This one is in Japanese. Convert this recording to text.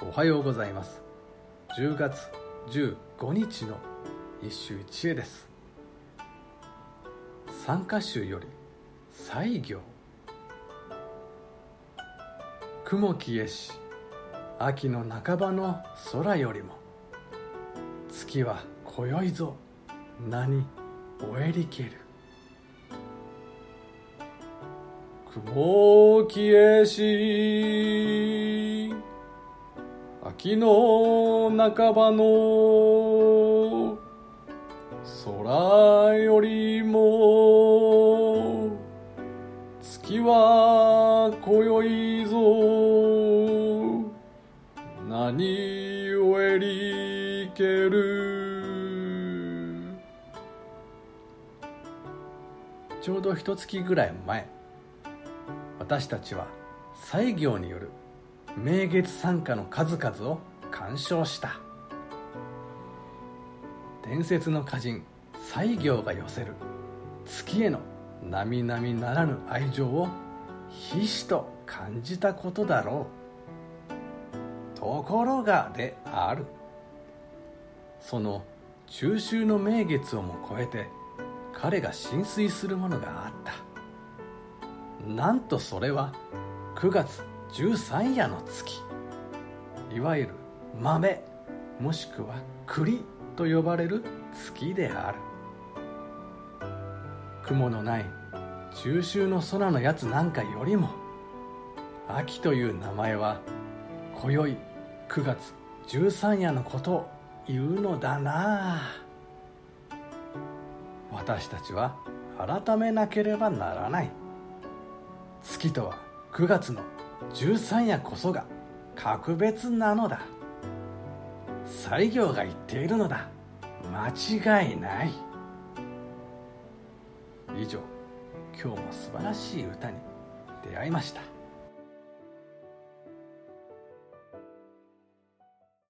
おはようございます。10月15日の一首一会です。参加集より西行雲消えし秋の半ばの空よりも。月は今宵ぞ。何おえりける。雲消えし秋の半ばの空よりも月は今宵ぞ。何をえりける。ちょうど一月ぐらい前私たちは西行による名月参加の数々を鑑賞した。伝説の歌人西行が寄せる月への並々ならぬ愛情をひしと感じたことだろう。ところがである。その中秋の名月をも超えて彼が浸水するものがあった。なんとそれは9月13夜の月。いわゆる豆もしくは栗と呼ばれる月である。雲のない中秋の空のやつなんかよりも秋という名前は今宵9月13夜のことを言うのだな。私たちは改めなければならない。月とは9月の十三夜こそが格別なのだ。西行が言っているのだ。間違いない。以上今日も素晴らしい歌に出会いました。